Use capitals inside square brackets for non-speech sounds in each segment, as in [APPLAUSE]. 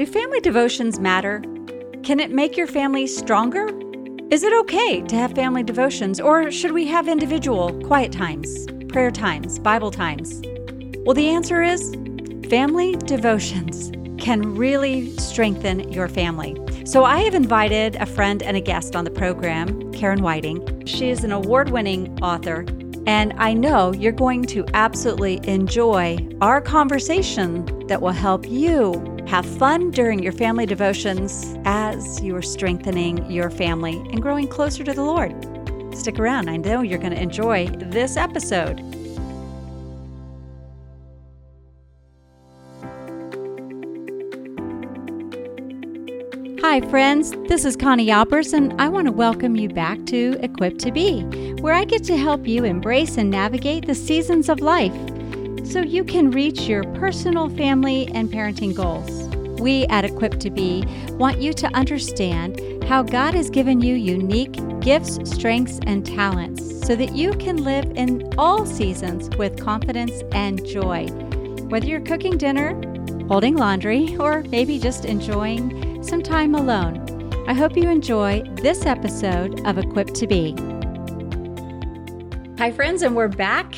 Do family devotions matter? Can it make your family stronger? Is it okay to have family devotions, or should we have individual quiet times, prayer times, Bible times? Well, the answer is family devotions can really strengthen your family. So, I have invited a friend and a guest on the program, Karen Whiting. She is an award winning author, and I know you're going to absolutely enjoy our conversation that will help you have fun during your family devotions as you are strengthening your family and growing closer to the Lord. Stick around, I know you're going to enjoy this episode. Hi, friends. This is Connie Albers, and I want to welcome you back to Equipped to Be, where I get to help you embrace and navigate the seasons of life so you can reach your personal, family, and parenting goals. We at Equipped to Be want you to understand how God has given you unique gifts, strengths, and talents so that you can live in all seasons with confidence and joy. Whether you're cooking dinner, holding laundry, or maybe just enjoying some time alone, I hope you enjoy this episode of Equipped to Be. Hi, friends, and we're back.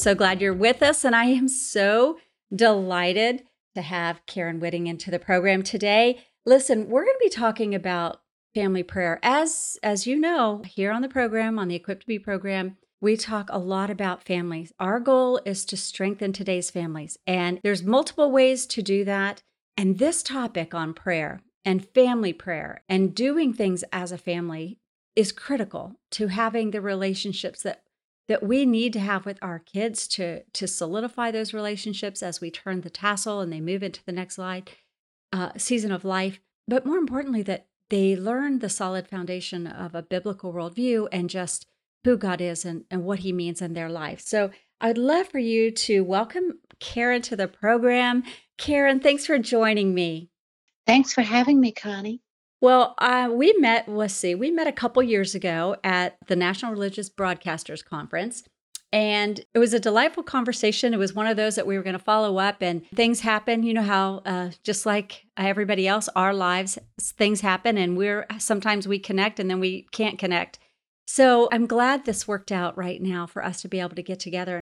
So glad you're with us, and I am so delighted to have Karen Whiting into the program today. Listen, we're going to be talking about family prayer. As as you know, here on the program, on the Equipped to Be program, we talk a lot about families. Our goal is to strengthen today's families, and there's multiple ways to do that. And this topic on prayer and family prayer and doing things as a family is critical to having the relationships that that we need to have with our kids to to solidify those relationships as we turn the tassel and they move into the next life, uh, season of life. But more importantly, that they learn the solid foundation of a biblical worldview and just who God is and, and what He means in their life. So I'd love for you to welcome Karen to the program. Karen, thanks for joining me. Thanks for having me, Connie. Well, uh, we met, let's see, we met a couple years ago at the National Religious Broadcasters Conference. And it was a delightful conversation. It was one of those that we were going to follow up, and things happen. You know how, uh, just like everybody else, our lives, things happen, and we're sometimes we connect and then we can't connect. So I'm glad this worked out right now for us to be able to get together.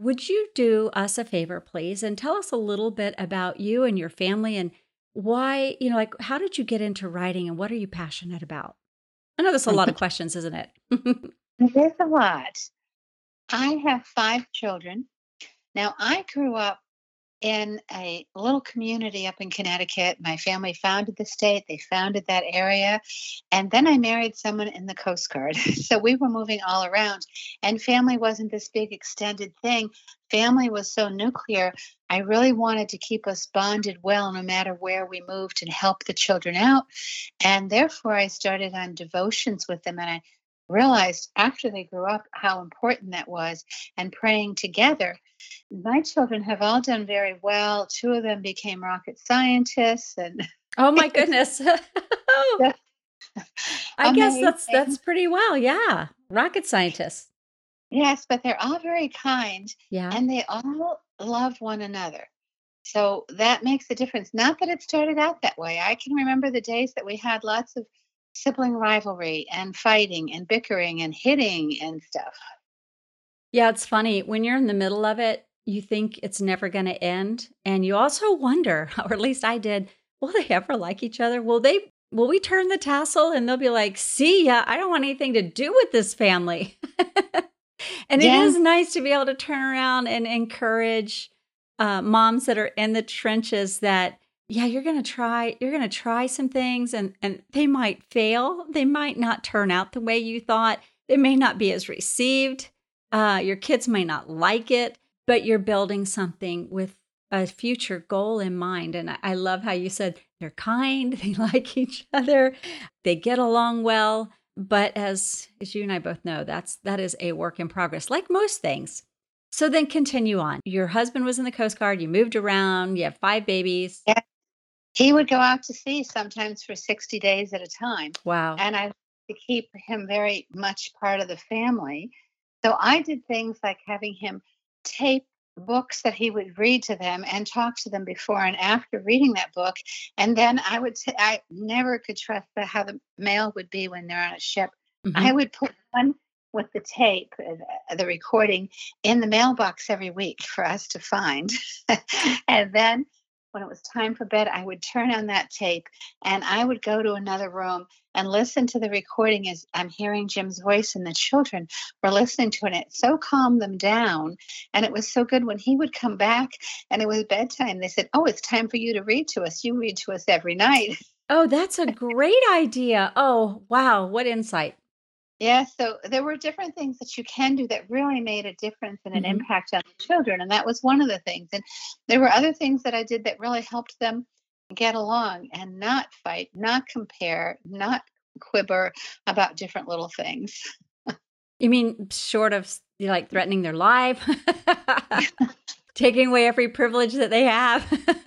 Would you do us a favor, please, and tell us a little bit about you and your family and why, you know, like how did you get into writing and what are you passionate about? I know there's a lot of questions, isn't it? There's a lot. I have five children. Now, I grew up in a little community up in Connecticut. My family founded the state, they founded that area. And then I married someone in the Coast Guard. [LAUGHS] so we were moving all around, and family wasn't this big extended thing. Family was so nuclear. I really wanted to keep us bonded well no matter where we moved and help the children out. And therefore, I started on devotions with them. And I realized after they grew up how important that was and praying together. My children have all done very well. Two of them became rocket scientists and Oh my [LAUGHS] goodness. [LAUGHS] I guess that's that's pretty well. Yeah. Rocket scientists. Yes, but they're all very kind Yeah. and they all love one another. So that makes a difference. Not that it started out that way. I can remember the days that we had lots of sibling rivalry and fighting and bickering and hitting and stuff. Yeah, it's funny. When you're in the middle of it, you think it's never going to end. And you also wonder, [LAUGHS] or at least I did, will they ever like each other? Will they, will we turn the tassel and they'll be like, see ya, I don't want anything to do with this family. [LAUGHS] and it is nice to be able to turn around and encourage uh, moms that are in the trenches that, yeah, you're going to try, you're going to try some things and, and they might fail. They might not turn out the way you thought. They may not be as received. Uh, your kids may not like it, but you're building something with a future goal in mind. And I, I love how you said they're kind, [LAUGHS] they like each other, they get along well. But as as you and I both know, that's that is a work in progress, like most things. So then continue on. Your husband was in the Coast Guard, you moved around, you have five babies. Yeah. He would go out to sea sometimes for 60 days at a time. Wow. And I to keep him very much part of the family. So I did things like having him tape books that he would read to them and talk to them before and after reading that book. And then I would say, I never could trust the, how the mail would be when they're on a ship. Mm-hmm. I would put one with the tape, uh, the recording, in the mailbox every week for us to find. [LAUGHS] and then when it was time for bed, I would turn on that tape and I would go to another room and listen to the recording as I'm hearing Jim's voice and the children were listening to it. It so calmed them down. And it was so good when he would come back and it was bedtime. They said, Oh, it's time for you to read to us. You read to us every night. Oh, that's a great idea. Oh, wow. What insight. Yeah, so there were different things that you can do that really made a difference and an mm-hmm. impact on the children. And that was one of the things. And there were other things that I did that really helped them get along and not fight, not compare, not quibber about different little things. You mean short of like threatening their life, [LAUGHS] taking away every privilege that they have? [LAUGHS]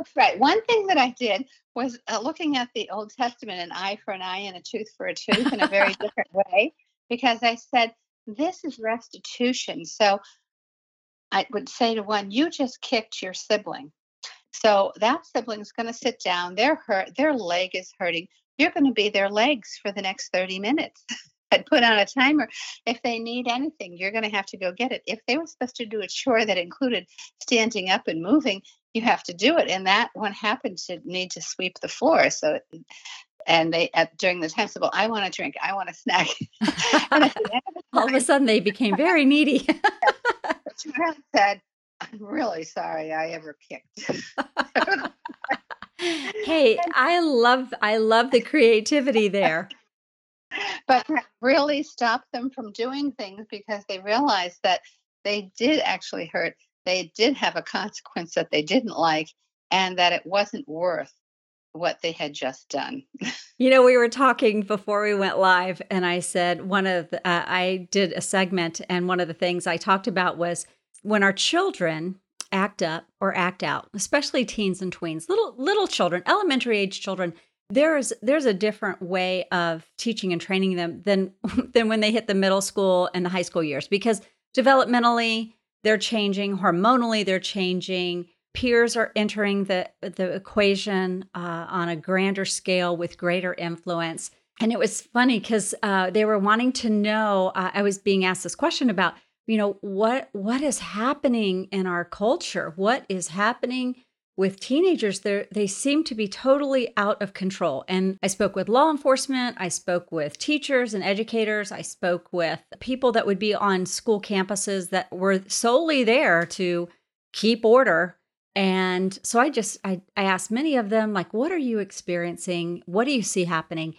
That's right. One thing that I did was uh, looking at the Old Testament, an eye for an eye and a tooth for a tooth in a very [LAUGHS] different way, because I said, this is restitution. So I would say to one, you just kicked your sibling. So that sibling's going to sit down. They're hurt. Their leg is hurting. You're going to be their legs for the next 30 minutes. [LAUGHS] I'd put on a timer. If they need anything, you're going to have to go get it. If they were supposed to do a chore that included standing up and moving, you have to do it. And that one happened to need to sweep the floor. So, and they at during the time said, "Well, I want a drink. I want a snack." [LAUGHS] All of a sudden, they became very needy. [LAUGHS] the child said, "I'm really sorry I ever kicked." [LAUGHS] hey, I love I love the creativity there. But really stopped them from doing things because they realized that they did actually hurt they did have a consequence that they didn't like and that it wasn't worth what they had just done. you know, we were talking before we went live, and I said one of the, uh, I did a segment, and one of the things I talked about was when our children act up or act out, especially teens and tweens, little little children, elementary age children. There's there's a different way of teaching and training them than [LAUGHS] than when they hit the middle school and the high school years because developmentally they're changing hormonally, they're changing. Peers are entering the, the equation uh, on a grander scale with greater influence. And it was funny because uh, they were wanting to know. Uh, I was being asked this question about, you know, what what is happening in our culture? What is happening with teenagers, they seem to be totally out of control. And I spoke with law enforcement, I spoke with teachers and educators, I spoke with people that would be on school campuses that were solely there to keep order. And so I just I, I asked many of them, like, what are you experiencing? What do you see happening?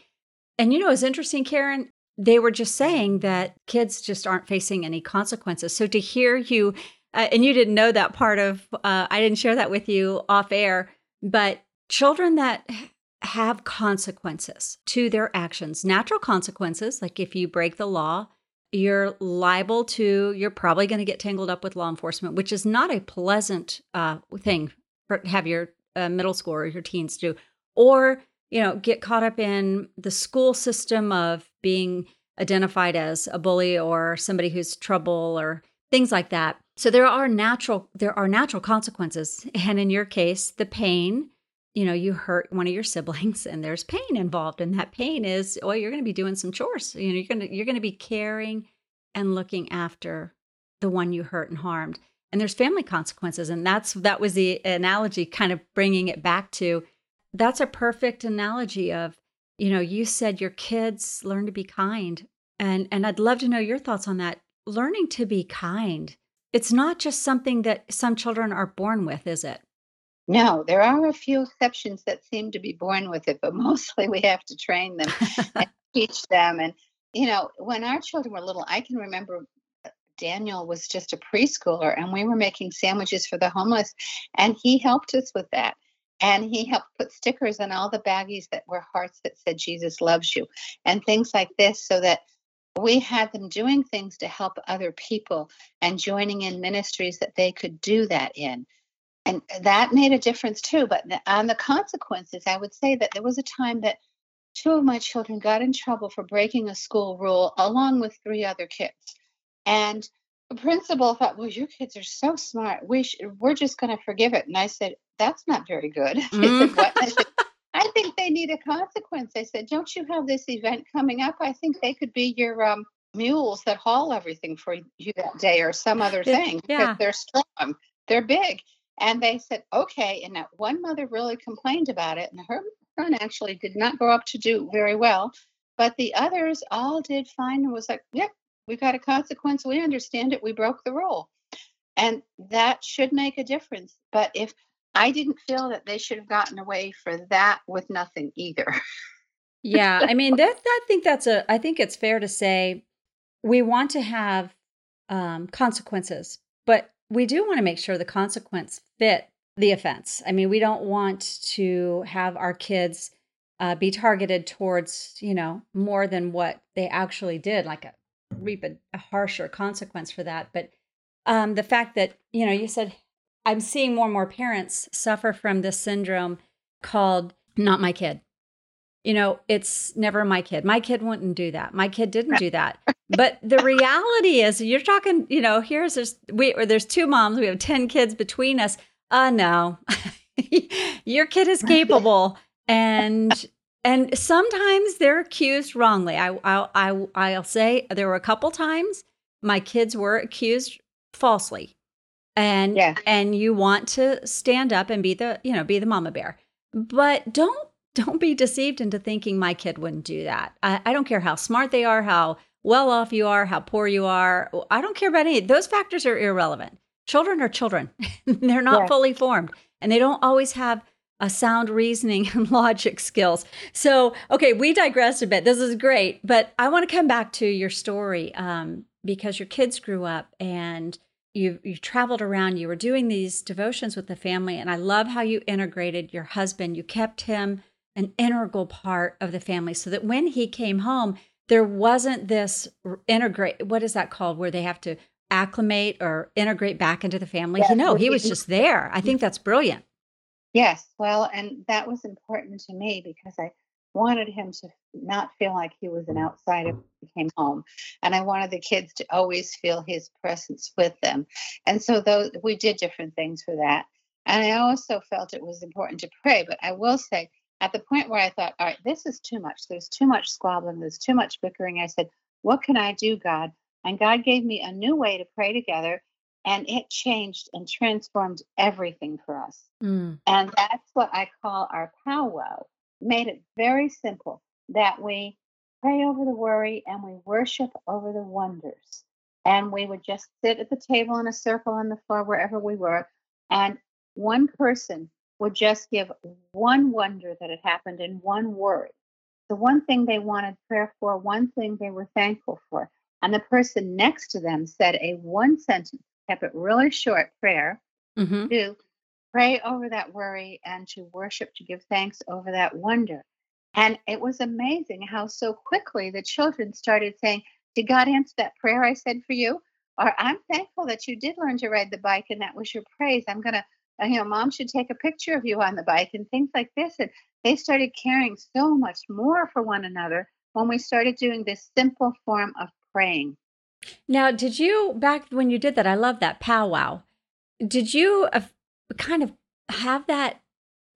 And you know, it's interesting, Karen, they were just saying that kids just aren't facing any consequences. So to hear you uh, and you didn't know that part of uh, i didn't share that with you off air but children that have consequences to their actions natural consequences like if you break the law you're liable to you're probably going to get tangled up with law enforcement which is not a pleasant uh, thing for have your uh, middle school or your teens do. Or you know get caught up in the school system of being identified as a bully or somebody who's trouble or things like that so there are natural there are natural consequences. [LAUGHS] And in your case, the pain, you know, you hurt one of your siblings [LAUGHS] and there's pain involved. And that pain is, oh, you're going to be doing some chores. You know, you're going to you're going to be caring and looking after the one you hurt and harmed. And there's family consequences. And that's that was the analogy kind of bringing it back to that's a perfect analogy of, you know, you said your kids learn to be kind. And and I'd love to know your thoughts on that. Learning to be kind it's not just something that some children are born with, is it? No, there are a few exceptions that seem to be born with it, but [LAUGHS] mostly we have to train them and [LAUGHS] teach them. And, you know, when our children were little, I can remember uh, Daniel was just a preschooler and we were making sandwiches for the homeless, and he helped us with that. And he helped put stickers on all the baggies that were hearts that said Jesus loves you and things like this so that we had them doing things to help other people and joining in ministries that they could do that in. And that made a difference too. But on the consequences, I would say that there was a time that two of my children got in trouble for breaking a school rule along with three other kids. And the principal thought, "Well, your kids are so smart. We sh- we're just going to forgive it." And I said, "That's not very good." [LAUGHS] Mm. [LAUGHS] think they need a consequence." I said, "Don't you have this event coming up? I think they could be your um, mules that haul everything for you that day, or some other thing yeah. because they're strong, they're big." And they said, "Okay." And that one mother really complained about it, and her son actually did not grow up to do very well. But the others all did fine and was like, yep, we got a consequence. We understand it. We broke the rule. And that should make a difference. But if I didn't feel that they should have gotten away for that with nothing either. yeah, I mean [LAUGHS] that I think that's a I think it's fair to say we want to have um, consequences, but we do want to make sure the consequence fit the offense. I mean, we don't want to have our kids uh, be targeted towards you know more than what they actually did, like a reap a, a harsher consequence for that. But um, the fact that, you know, you said, I'm seeing more and more parents suffer from this syndrome called not my kid. You know, it's never my kid. My kid wouldn't do that. My kid didn't do that. But the [LAUGHS] reality is, you're talking, you know, here's there's we or there's two moms. We have ten kids between us. Uh no, [LAUGHS] your kid is capable, and [LAUGHS] and sometimes they're accused wrongly. I, I, I, I'll say there were a couple times my kids were accused falsely. And yeah. and you want to stand up and be the, you know, be the mama bear. But don't don't be deceived into thinking my kid wouldn't do that. I, I don't care how smart they are, how well off you are, how poor you are. I don't care about any. Those factors are irrelevant. Children are children. [LAUGHS] They're not yeah. fully formed and they don't always have a sound reasoning and [LAUGHS] logic skills. So, okay, we digressed a bit. This is great, but I want to come back to your story um, because your kids grew up and you you traveled around. You were doing these devotions with the family, and I love how you integrated your husband. You kept him an integral part of the family, so that when he came home, there wasn't this integrate. What is that called? Where they have to acclimate or integrate back into the family. Yeah, no, he was just there. I think that's brilliant. Yes, well, and that was important to me because I wanted him to not feel like he was an outsider when he came home. And I wanted the kids to always feel his presence with them. And so those we did different things for that. And I also felt it was important to pray. But I will say, at the point where I thought, all right, this is too much. There's too much squabbling, there's too much bickering. I said, What can I do, God? And God gave me a new way to pray together and it changed and transformed everything for us. Mm. And that's what I call our powwow. Made it very simple that we pray over the worry and we worship over the wonders. And we would just sit at the table in a circle on the floor wherever we were, and one person would just give one wonder that had happened in one worry. The one thing they wanted prayer for, one thing they were thankful for. And the person next to them said a one sentence kept it really short prayer mm-hmm. to pray over that worry and to worship, to give thanks over that wonder. And it was amazing how so quickly the children started saying, Did God answer that prayer I said for you? Or I'm thankful that you did learn to ride the bike and that was your praise. I'm going to, uh, you know, mom should take a picture of you on the bike and things like this. And they started caring so much more for one another when we started doing this simple form of praying. Now, did you back when you did that? I love that powwow. Did you kind of have that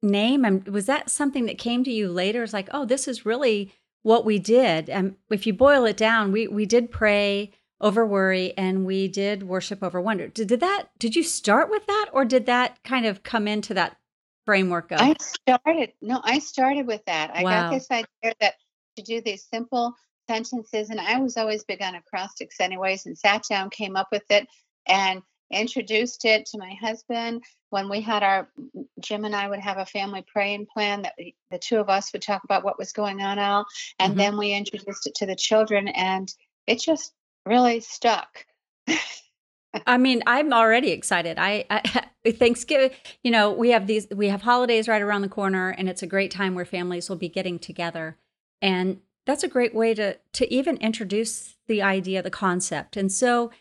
name? And was that something that came to you later? It's like, oh, this is really what we did. And if you boil it down, we we did pray over worry and we did worship over wonder. Did, did that? Did you start with that, or did that kind of come into that framework of? I started. No, I started with that. I wow. got this idea that to do these simple sentences. And I was always big on acrostics, anyways, and sat down, came up with it, and introduced it to my husband. When we had our, Jim and I would have a family praying plan that we, the two of us would talk about what was going on, all, and mm-hmm. then we introduced it to the children, and it just really stuck. [LAUGHS] I mean, I'm already excited. I, I, [LAUGHS] Thanksgiving, you know, we have these we have holidays right around the corner and it's a great time where families will be getting together. And that's a great way to to even introduce the idea, the concept. And so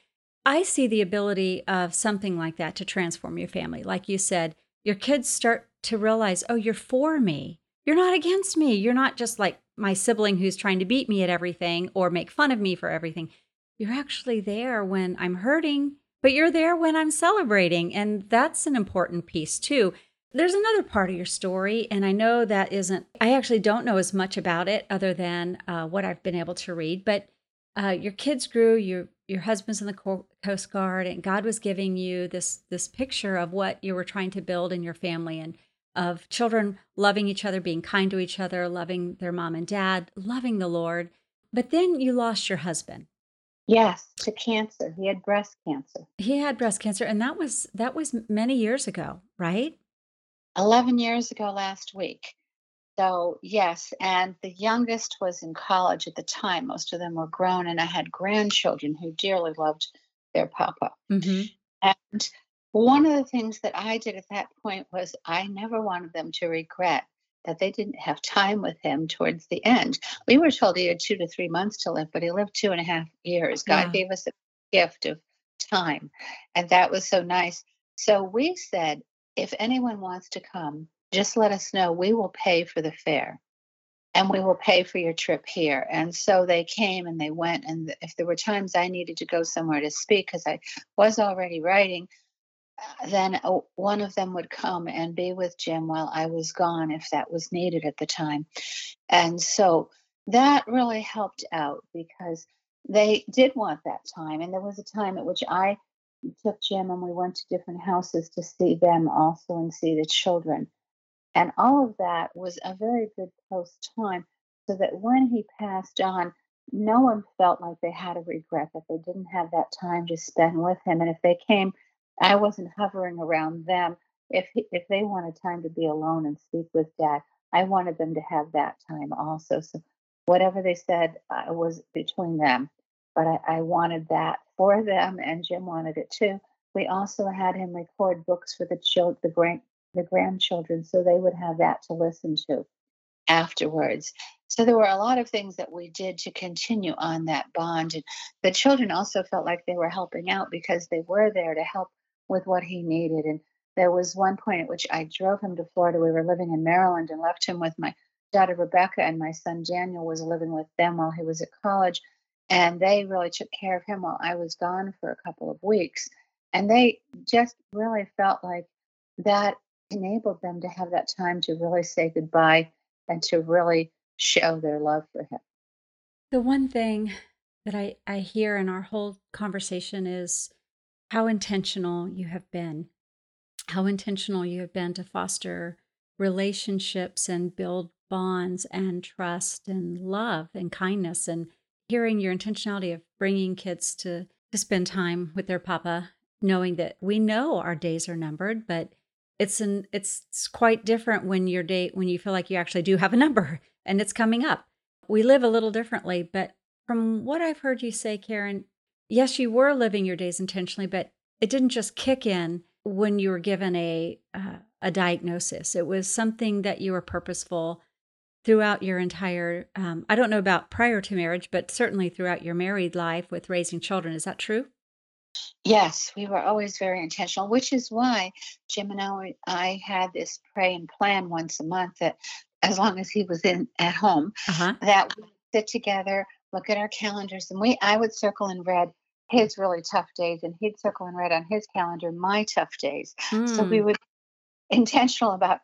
I see the ability of something like that to transform your family. Like you said, your kids start to realize, oh, you're for me. You're not against me. You're not just like my sibling who's trying to beat me at everything or make fun of me for everything. you're actually there when I'm hurting, but you're there when I'm celebrating. And that's an important piece too. There's another part of your story, and I know that isn't, I actually don't know as much about it other than uh, what I've been able to read, but uh, your kids grew, your, your husband's in the Coast Guard, and God was giving you this, this picture of what you were trying to build in your family and of children loving each other, being kind to each other, loving their mom and dad, loving the Lord. But then you lost your husband. Yes, to cancer. He had breast cancer. He had breast cancer and that was that was many years ago, right? 11 years ago last week. So, yes, and the youngest was in college at the time. Most of them were grown, and I had grandchildren who dearly loved their papa. Mm-hmm. And one of the things that I did at that point was I never wanted them to regret that they didn't have time with him towards the end. We were told he had two to three months to live, but he lived two and a half years. God yeah. gave us a gift of time, and that was so nice. So we said, if anyone wants to come, just let us know. We will pay for the fare and we will pay for your trip here. And so they came and they went. And if there were times I needed to go somewhere to speak, because I was already writing, uh, then uh, one of them would come and be with Jim while I was gone, if that was needed at the time. And so that really helped out because they did want that time. And there was a time at which I took Jim and we went to different houses to see them also and see the children. And all of that was a very good close time so that when he passed on, no one felt like they had a regret that they didn't have that time to spend with him. And if they came, I wasn't hovering around them. If he, if they wanted time to be alone and speak with dad, I wanted them to have that time also. So whatever they said uh, was between them but I, I wanted that for them, and Jim wanted it too. We also had him record books for the children, the grand, the grandchildren, so they would have that to listen to afterwards. So there were a lot of things that we did to continue on that bond, and the children also felt like they were helping out because they were there to help with what he needed. And there was one point at which I drove him to Florida. We were living in Maryland and left him with my daughter Rebecca, and my son Daniel was living with them while he was at college. And they really took care of him while I was gone for a couple of weeks. And they just really felt like that enabled them to have that time to really say goodbye and to really show their love for him. The one thing that I, I hear in our whole conversation is how intentional you have been, how intentional you have been to foster relationships and build bonds and trust and love and kindness and hearing your intentionality of bringing kids to to spend time with their papa knowing that we know our days are numbered but it's an it's quite different when your date when you feel like you actually do have a number [LAUGHS] and it's coming up. We live a little differently but from what i've heard you say karen yes you were living your days intentionally but it didn't just kick in when you were given a uh, a diagnosis. It was something that you were purposeful throughout your entire um, i don't know about prior to marriage but certainly throughout your married life with raising children. Is that true yes we were always very intentional which is why jim and i, I had this pray and plan once a month that as long as he was in at home uh-huh. that we sit together look at our calendars and we i would circle in red his really tough days and he'd circle in red on his calendar my tough days mm. so we hmm. would intentional about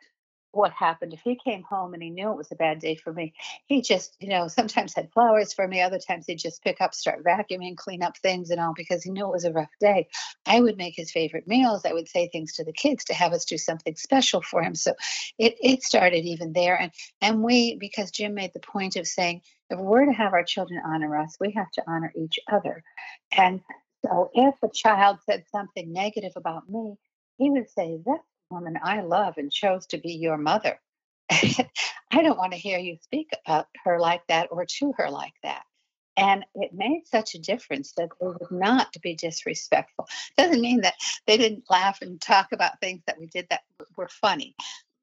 what happened. If he came home and he knew it was a bad day for me he just you know sometimes had flowers for me other times he'd just pick up start vacuuming clean up things and all because he knew it was a rough day. I would make his favorite meals. I would say things to the kids to have us do something special for him. So it, it started even there. And and we because jim made the point of saying if we're to have our children honor us we have to honor each other. And so if a child said something negative about me he would say that's woman I love and chose to be your mother. [LAUGHS] I don't want to hear you speak about her like that or to her like that. And it made such a difference that they would not be disrespectful. Doesn't mean that they didn't laugh and talk about things that we did that were funny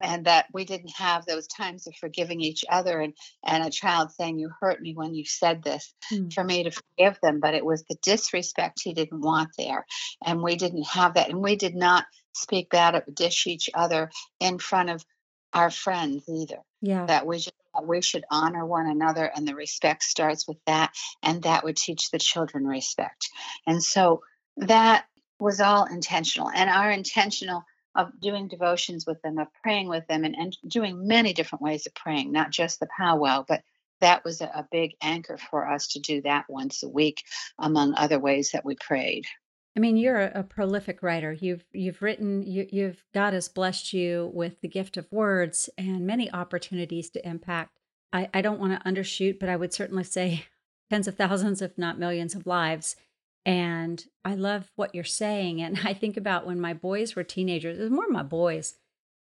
and that we didn't have those times of forgiving each other and, and a child saying, You hurt me when you said this, mm. for me to forgive them. But it was the disrespect he didn't want there. And we didn't have that. And we did not speak bad, dish each other in front of our friends either. Yeah. That we just we should honor one another, and the respect starts with that, and that would teach the children respect. And so that was all intentional, and our intentional of doing devotions with them, of praying with them, and, and doing many different ways of praying, not just the powwow, but that was a, a big anchor for us to do that once a week, among other ways that we prayed. I mean, you're a, prolific writer. You've you've written. You, you've God has blessed you with the gift of words and many opportunities to impact. I, I don't want to undershoot, but I would certainly say [LAUGHS] tens of thousands, if not millions, of lives. And I love what you're saying. And [LAUGHS] I think about when my boys were teenagers. It was more my boys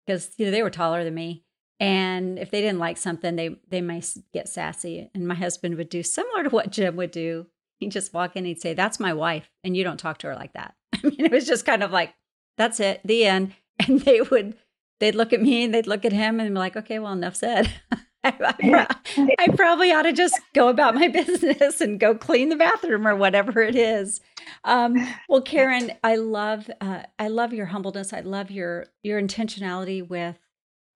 because you know they were taller than me, and if they didn't like something, they they might get sassy. And my husband would do similar to what Jim would do. He'd just walk in, he'd say, That's my wife. And you don't talk to her like that. [LAUGHS] I mean, it was just kind of like, That's it, the end. [LAUGHS] And they would, they'd look at me and they'd look at him and be like, Okay, well, enough said. [LAUGHS] I, I, I, probably ought to just go about my business and go clean the bathroom or whatever it is. Um, well, [SIGHS] Karen, I love uh, I love your humbleness. I love your your intentionality with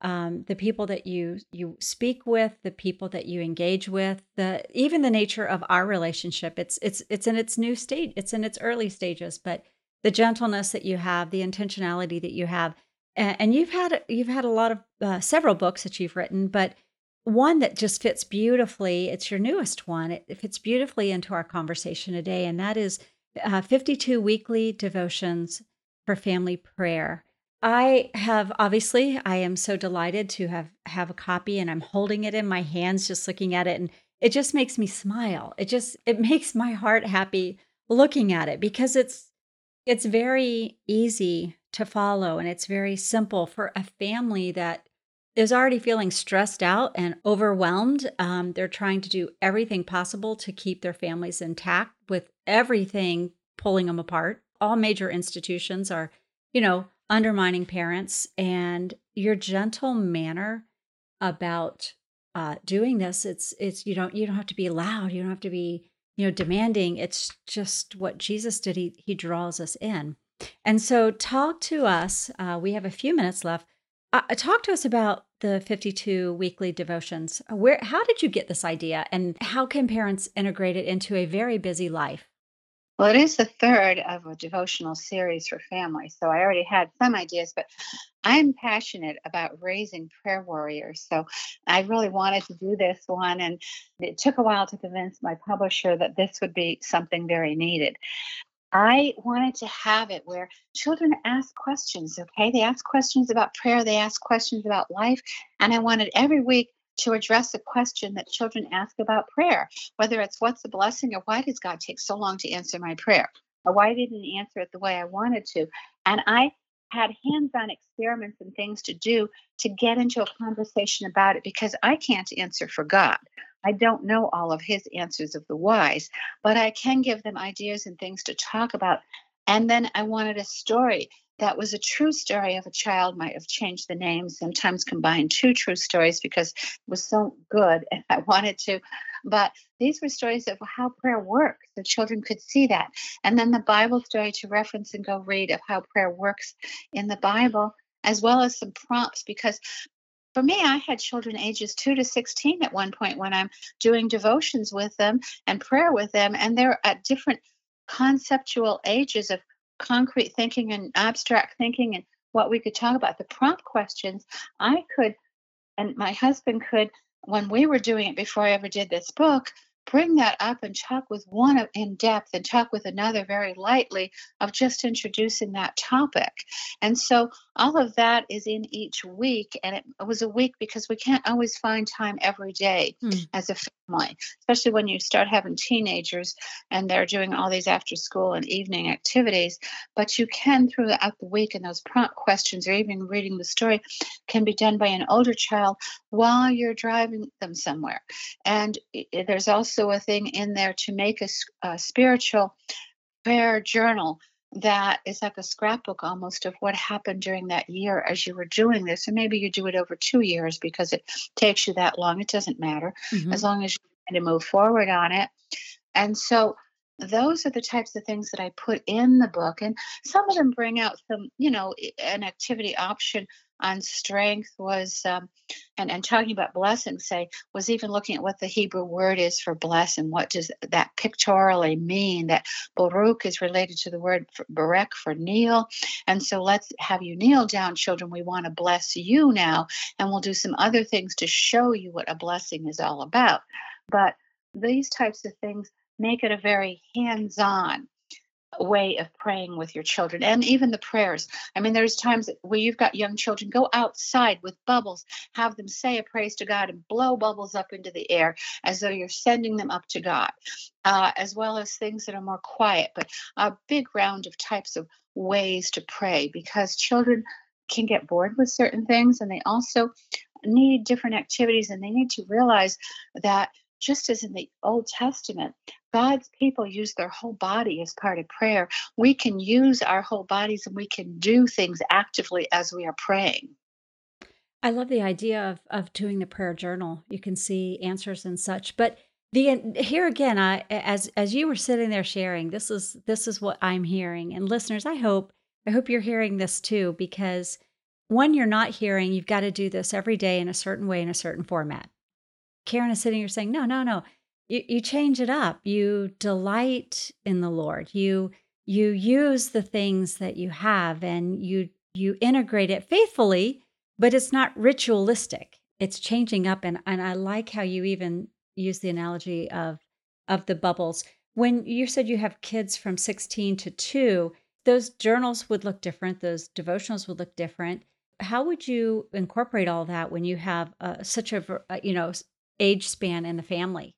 um, the people that you you speak with, the people that you engage with, the even the nature of our relationship. It's it's it's in its new state. It's in its early stages, but the gentleness that you have, the intentionality that you have, and, and you've had you've had a lot of uh, several books that you've written, but one that just fits beautifully. It's your newest one. It, it fits beautifully into our conversation today, and that is uh, 52 weekly devotions for family prayer. I have obviously I am so delighted to have have a copy and I'm holding it in my hands just looking at it and it just makes me smile. It just it makes my heart happy looking at it because it's it's very easy to follow and it's very simple for a family that is already feeling stressed out and overwhelmed. Um, they're trying to do everything possible to keep their families intact with everything pulling them apart. All major institutions are, you know, undermining parents and your gentle manner about uh, doing this it's it's you don't you don't have to be loud you don't have to be you know demanding it's just what jesus did he he draws us in. And so talk to us uh, we have a few minutes left uh, talk to us about the 52 weekly devotions. Where how did you get this idea and how can parents integrate it into a very busy life well, it is the third of a devotional series for families. So I already had some ideas, but I'm passionate about raising prayer warriors. So I really wanted to do this one. And it took a while to convince my publisher that this would be something very needed. I wanted to have it where children ask questions, okay? They ask questions about prayer, they ask questions about life. And I wanted every week to address a question that children ask about prayer, whether it's what's the blessing or why does God take so long to answer my prayer? Or why didn't he answer it the way I wanted to? And I had hands on experiments and things to do to get into a conversation about it because I can't answer for God. I don't know all of his answers of the whys, but I can give them ideas and things to talk about. And then I wanted a story that was a true story of a child might have changed the name sometimes combined two true stories because it was so good and [LAUGHS] i wanted to. But these were stories of how prayer works the children could see that. And then the bible story to reference and go read of how prayer works in the bible as well as some prompts because for me, I had children ages two to 16 at one point when I'm doing devotions with them and prayer with them, and they're at different conceptual ages of concrete thinking and abstract thinking and what we could talk about. The prompt questions, I could, and my husband could, when we were doing it before I ever did this book, bring that up and talk with one in depth and talk with another very lightly of just introducing that topic. And so all of that is in each week. And it, was a week because we can't always find time every day mm. as a family, especially when you start having teenagers and they're doing all these after school and evening activities. But you can throughout the week, and those prompt questions or even reading the story can be done by an older child while you're driving them somewhere. And there's also a thing in there to make a, a spiritual prayer journal that is like a scrapbook almost of what happened during that year as you were doing this. And maybe you do it over two years because it takes you that long. It doesn't matter mm-hmm. as long as you kind of move forward on it. And so those are the types of things that I put in the book. And some of them bring out some, you know, an activity option on strength was, um, and, and talking about blessing, say, was even looking at what the Hebrew word is for bless and what does that pictorially mean. That Baruch is related to the word Barek for kneel. And so let's have you kneel down, children. We want to bless you now. And we'll do some other things to show you what a blessing is all about. But these types of things make it a very hands on way of praying with your children and even the prayers. I mean, there's times where you've got young children go outside with bubbles, have them say a praise to God and blow bubbles up into the air as though you're sending them up to God, uh, as well as things that are more quiet, but a big round of types of ways to pray because children can get bored with certain things and they also need different activities and they need to realize that just as in the Old Testament, God's people use their whole body as part of prayer. We can use our whole bodies and we can do things actively as we are praying. I love the idea of of doing the prayer journal. You can see answers and such, but the here again, I as as you were sitting there sharing, this is this is what I'm hearing. And listeners, I hope I hope you're hearing this too because when you're not hearing, you've got to do this every day in a certain way in a certain format. Karen is sitting here saying, no, no, no. You, you change it up. You delight in the Lord. You you use the things that you have and you you integrate it faithfully, but it's not ritualistic. It's changing up and and I like how you even use the analogy of of the bubbles. When you said you have kids from 16 to 2, those journals would look different, those devotionals would look different. How would you incorporate all that when you have uh, such a uh, you know age span in the family?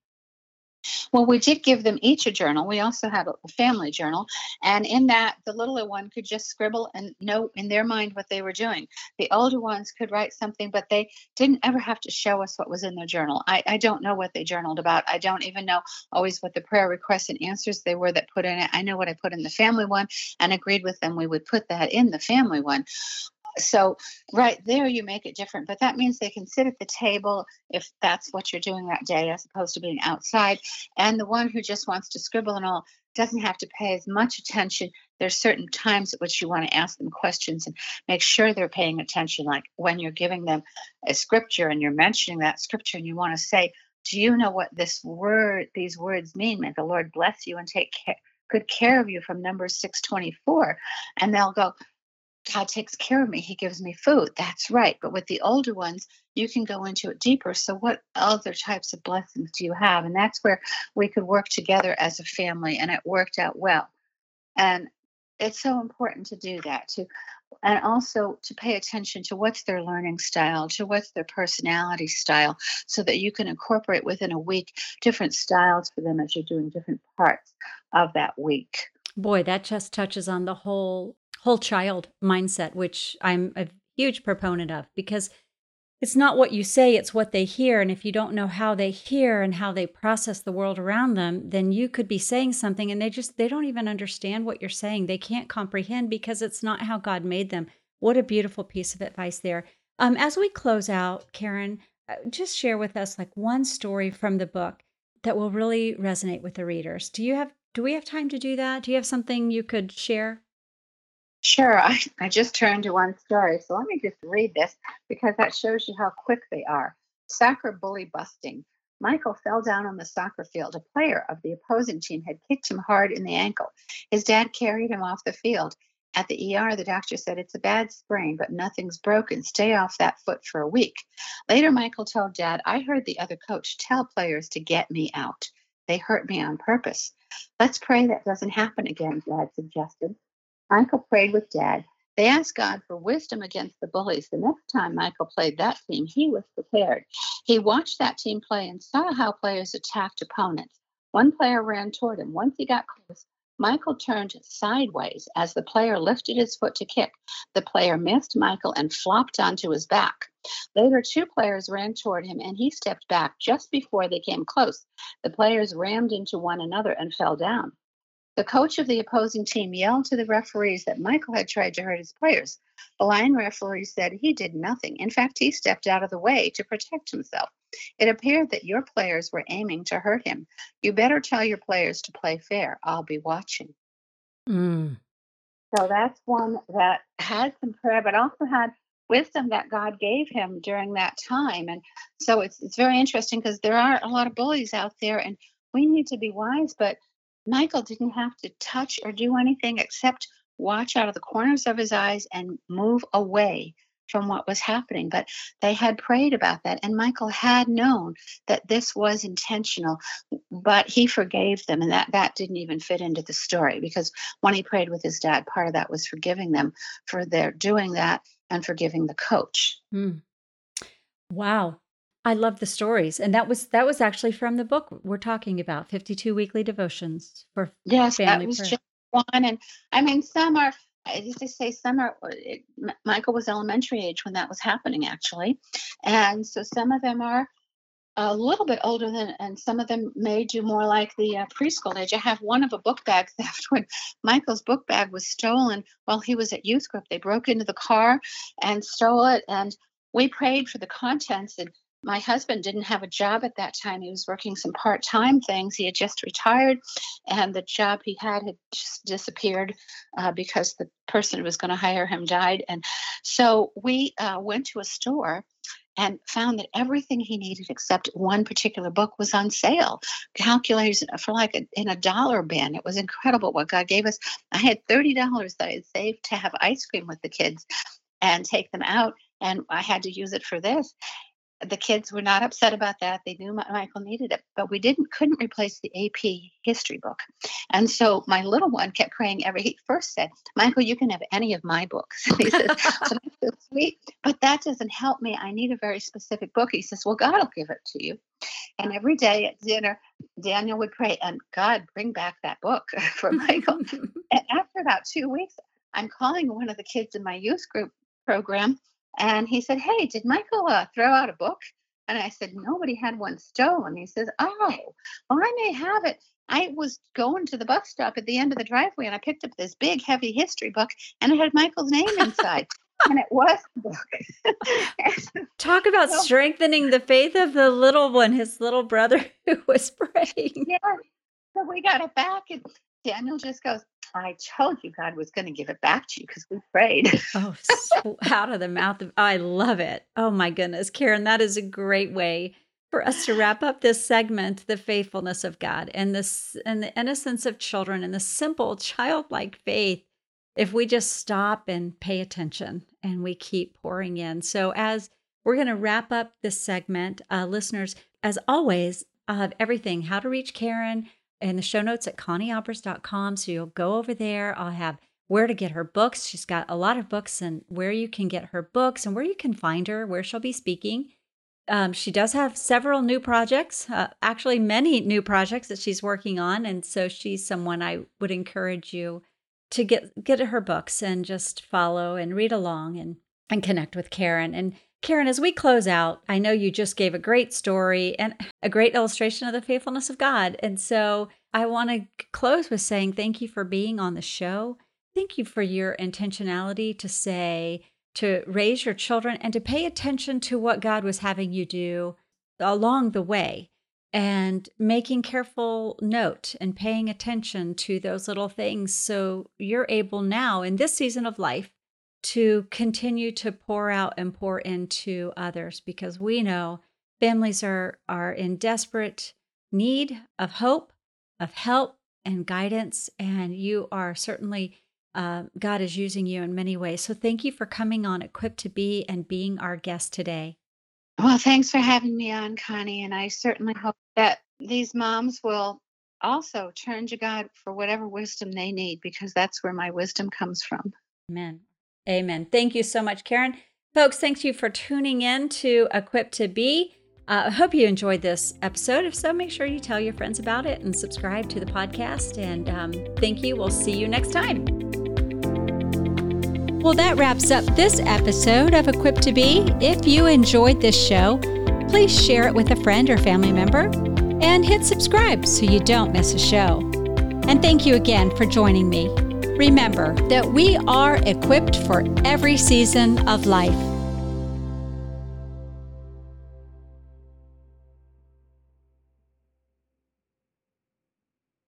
Well, we did give them each a journal. We also had a family journal. And in that, the littler one could just scribble and note in their mind what they were doing. The older ones could write something, but they didn't ever have to show us what was in their journal. I, I don't know what they journaled about. I don't even know always what the prayer requests and answers they were that put in it. I know what I put in the family one and agreed with them we would put that in the family one so right there you make it different but that means they can sit at the table if that's what you're doing that day as opposed to being outside. And the one who just wants to scribble and all doesn't have to pay as much attention. There's certain times at which you want to ask them questions and make sure they're paying attention like when you're giving them a scripture and you're mentioning that scripture and you want to say do you know what this word these words mean? May the lord bless you and take care good care of you from number 624 and they'll go God takes care of me. He gives me food. That's right. But with the older ones, you can go into it deeper. So, what other types of blessings do you have? And that's where we could work together as a family, and it worked out well. And it's so important to do that, to and also to pay attention to what's their learning style, to what's their personality style, so that you can incorporate within a week different styles for them as you're doing different parts of that week. Boy, that just touches on the whole whole child mindset, which I'm a huge proponent of because it's not what you say, it's what they hear. And if you don't know how they hear and how they process the world around them, then you could be saying something and they just, they don't even understand what you're saying. They can't comprehend because it's not how God made them. What a beautiful piece of advice there. Um, as we close out, Karen, uh, just share with us like one story from the book that will really resonate with the readers. Do you have, do we have time to do that? Do you have something you could share? Sure. I, I just turned to one story. So let me just read this because that shows you how quick they are. Soccer bully busting. Michael fell down on the soccer field. A player of the opposing team had kicked him hard in the ankle. His dad carried him off the field. At the ER, the doctor said it's a bad sprain, but nothing's broken. Stay off that foot for a week. Later, Michael told dad, I heard the other coach tell players to get me out. They hurt me on purpose. Let's pray that doesn't happen again, dad suggested. Michael prayed with Dad. They asked God for wisdom against the bullies. The next time Michael played that team, he was prepared. He watched that team play and saw how players attacked opponents. One player ran toward him. Once he got close, Michael turned sideways as the player lifted his foot to kick. The player missed Michael and flopped onto his back. Later, two players ran toward him and he stepped back just before they came close. The players rammed into one another and fell down. The coach of the opposing team yelled to the referees that Michael had tried to hurt his players. The line referee said he did nothing. In fact, he stepped out of the way to protect himself. It appeared that your players were aiming to hurt him. You better tell your players to play fair. I'll be watching. Mm. So that's one that had some prayer, but also had wisdom that God gave him during that time. And so it's it's very interesting because there are a lot of bullies out there and we need to be wise, but Michael didn't have to touch or do anything except watch out of the corners of his eyes and move away from what was happening. But they had prayed about that, and Michael had known that this was intentional, but he forgave them, and that that didn't even fit into the story because when he prayed with his dad, part of that was forgiving them for their doing that and forgiving the coach. Mm. Wow. I love the stories, and that was that was actually from the book we're talking about, Fifty Two Weekly Devotions for yes, family that was prayer. just one, and I mean some are. I used to say some are. It, Michael was elementary age when that was happening, actually, and so some of them are a little bit older than, and some of them may do more like the uh, preschool age. I have one of a book bag [LAUGHS] theft when Michael's book bag was stolen while he was at youth group. They broke into the car and stole it, and we prayed for the contents and my husband didn't have a job at that time. He was working some part time things. He had just retired, and the job he had had just disappeared uh, because the person who was going to hire him died. And so we uh, went to a store and found that everything he needed except one particular book was on sale calculators for like a, in a dollar bin it was incredible what god gave us i had $30 that i had saved to have ice cream with the kids and take them out and i had to use it for this the kids were not upset about that. They knew Michael needed it, but we didn't couldn't replace the AP history book. And so my little one kept praying every. He first said, "Michael, you can have any of my books." [LAUGHS] he says, [LAUGHS] so sweet, but that doesn't help me. I need a very specific book." He says, "Well, God will give it to you." And every day at dinner, Daniel would pray, and God, bring back that book [LAUGHS] for Michael. and after about two weeks, I'm calling one of the kids in my youth group program and he said, Hey, did Michael uh, throw out a book? And I said, Nobody had one stolen. He says, Oh, well, I may have it. I was going to the bus stop at the end of the driveway and I picked up this big, heavy history book and it had Michael's name inside. [LAUGHS] and it was the book. [LAUGHS] Talk about so, strengthening the faith of the little one, his little brother [LAUGHS] who was praying. Yeah. So we got it back and Daniel just goes, I told you God was going to give it back to you because we prayed. oh, so out of the mouth of, I love it. Oh my goodness, Karen, that is a great way for us to wrap up this segment, the faithfulness of God and this and the innocence of children and the simple childlike faith. If we just stop and pay attention and we keep pouring in. So as we're going to wrap up this segment, uh, listeners, as always, I'll have everything how to reach Karen, in the show notes at conniealbers.com. So you'll go over there. I'll have where to get her books. She's got a lot of books and where you can get her books and where you can find her, where she'll be speaking. Um, she does have several new projects, uh, actually, many new projects that she's working on. And so she's someone I would encourage you to get get her books and just follow and read along and and connect with Karen. And Karen, as we close out, I know you just gave a great story and a great illustration of the faithfulness of God. And so I want to close with saying thank you for being on the show. Thank you for your intentionality to say, to raise your children and to pay attention to what God was having you do along the way and making careful note and paying attention to those little things so you're able now in this season of life to continue to pour out and pour into others because we know families are are in desperate need of hope, of help and guidance, and you are certainly uh, God is using you in many ways. So thank you for coming on Equipped to Be and being our guest today. Well, thanks for having me on, Connie, and I certainly hope that these moms will also turn to God for whatever wisdom they need because that's where my wisdom comes from. Amen. Amen. Thank you so much, Karen. Folks, thanks you for tuning in to Equipped to Be. Uh, I hope you enjoyed this episode. If so, make sure you tell your friends about it and subscribe to the podcast. And um, thank you. We'll see you next time. Well, that wraps up this episode of Equipped to Be. If you enjoyed this show, please share it with a friend or family member and hit subscribe so you don't miss a show. And thank you again for joining me. Remember that we are equipped for every season of life.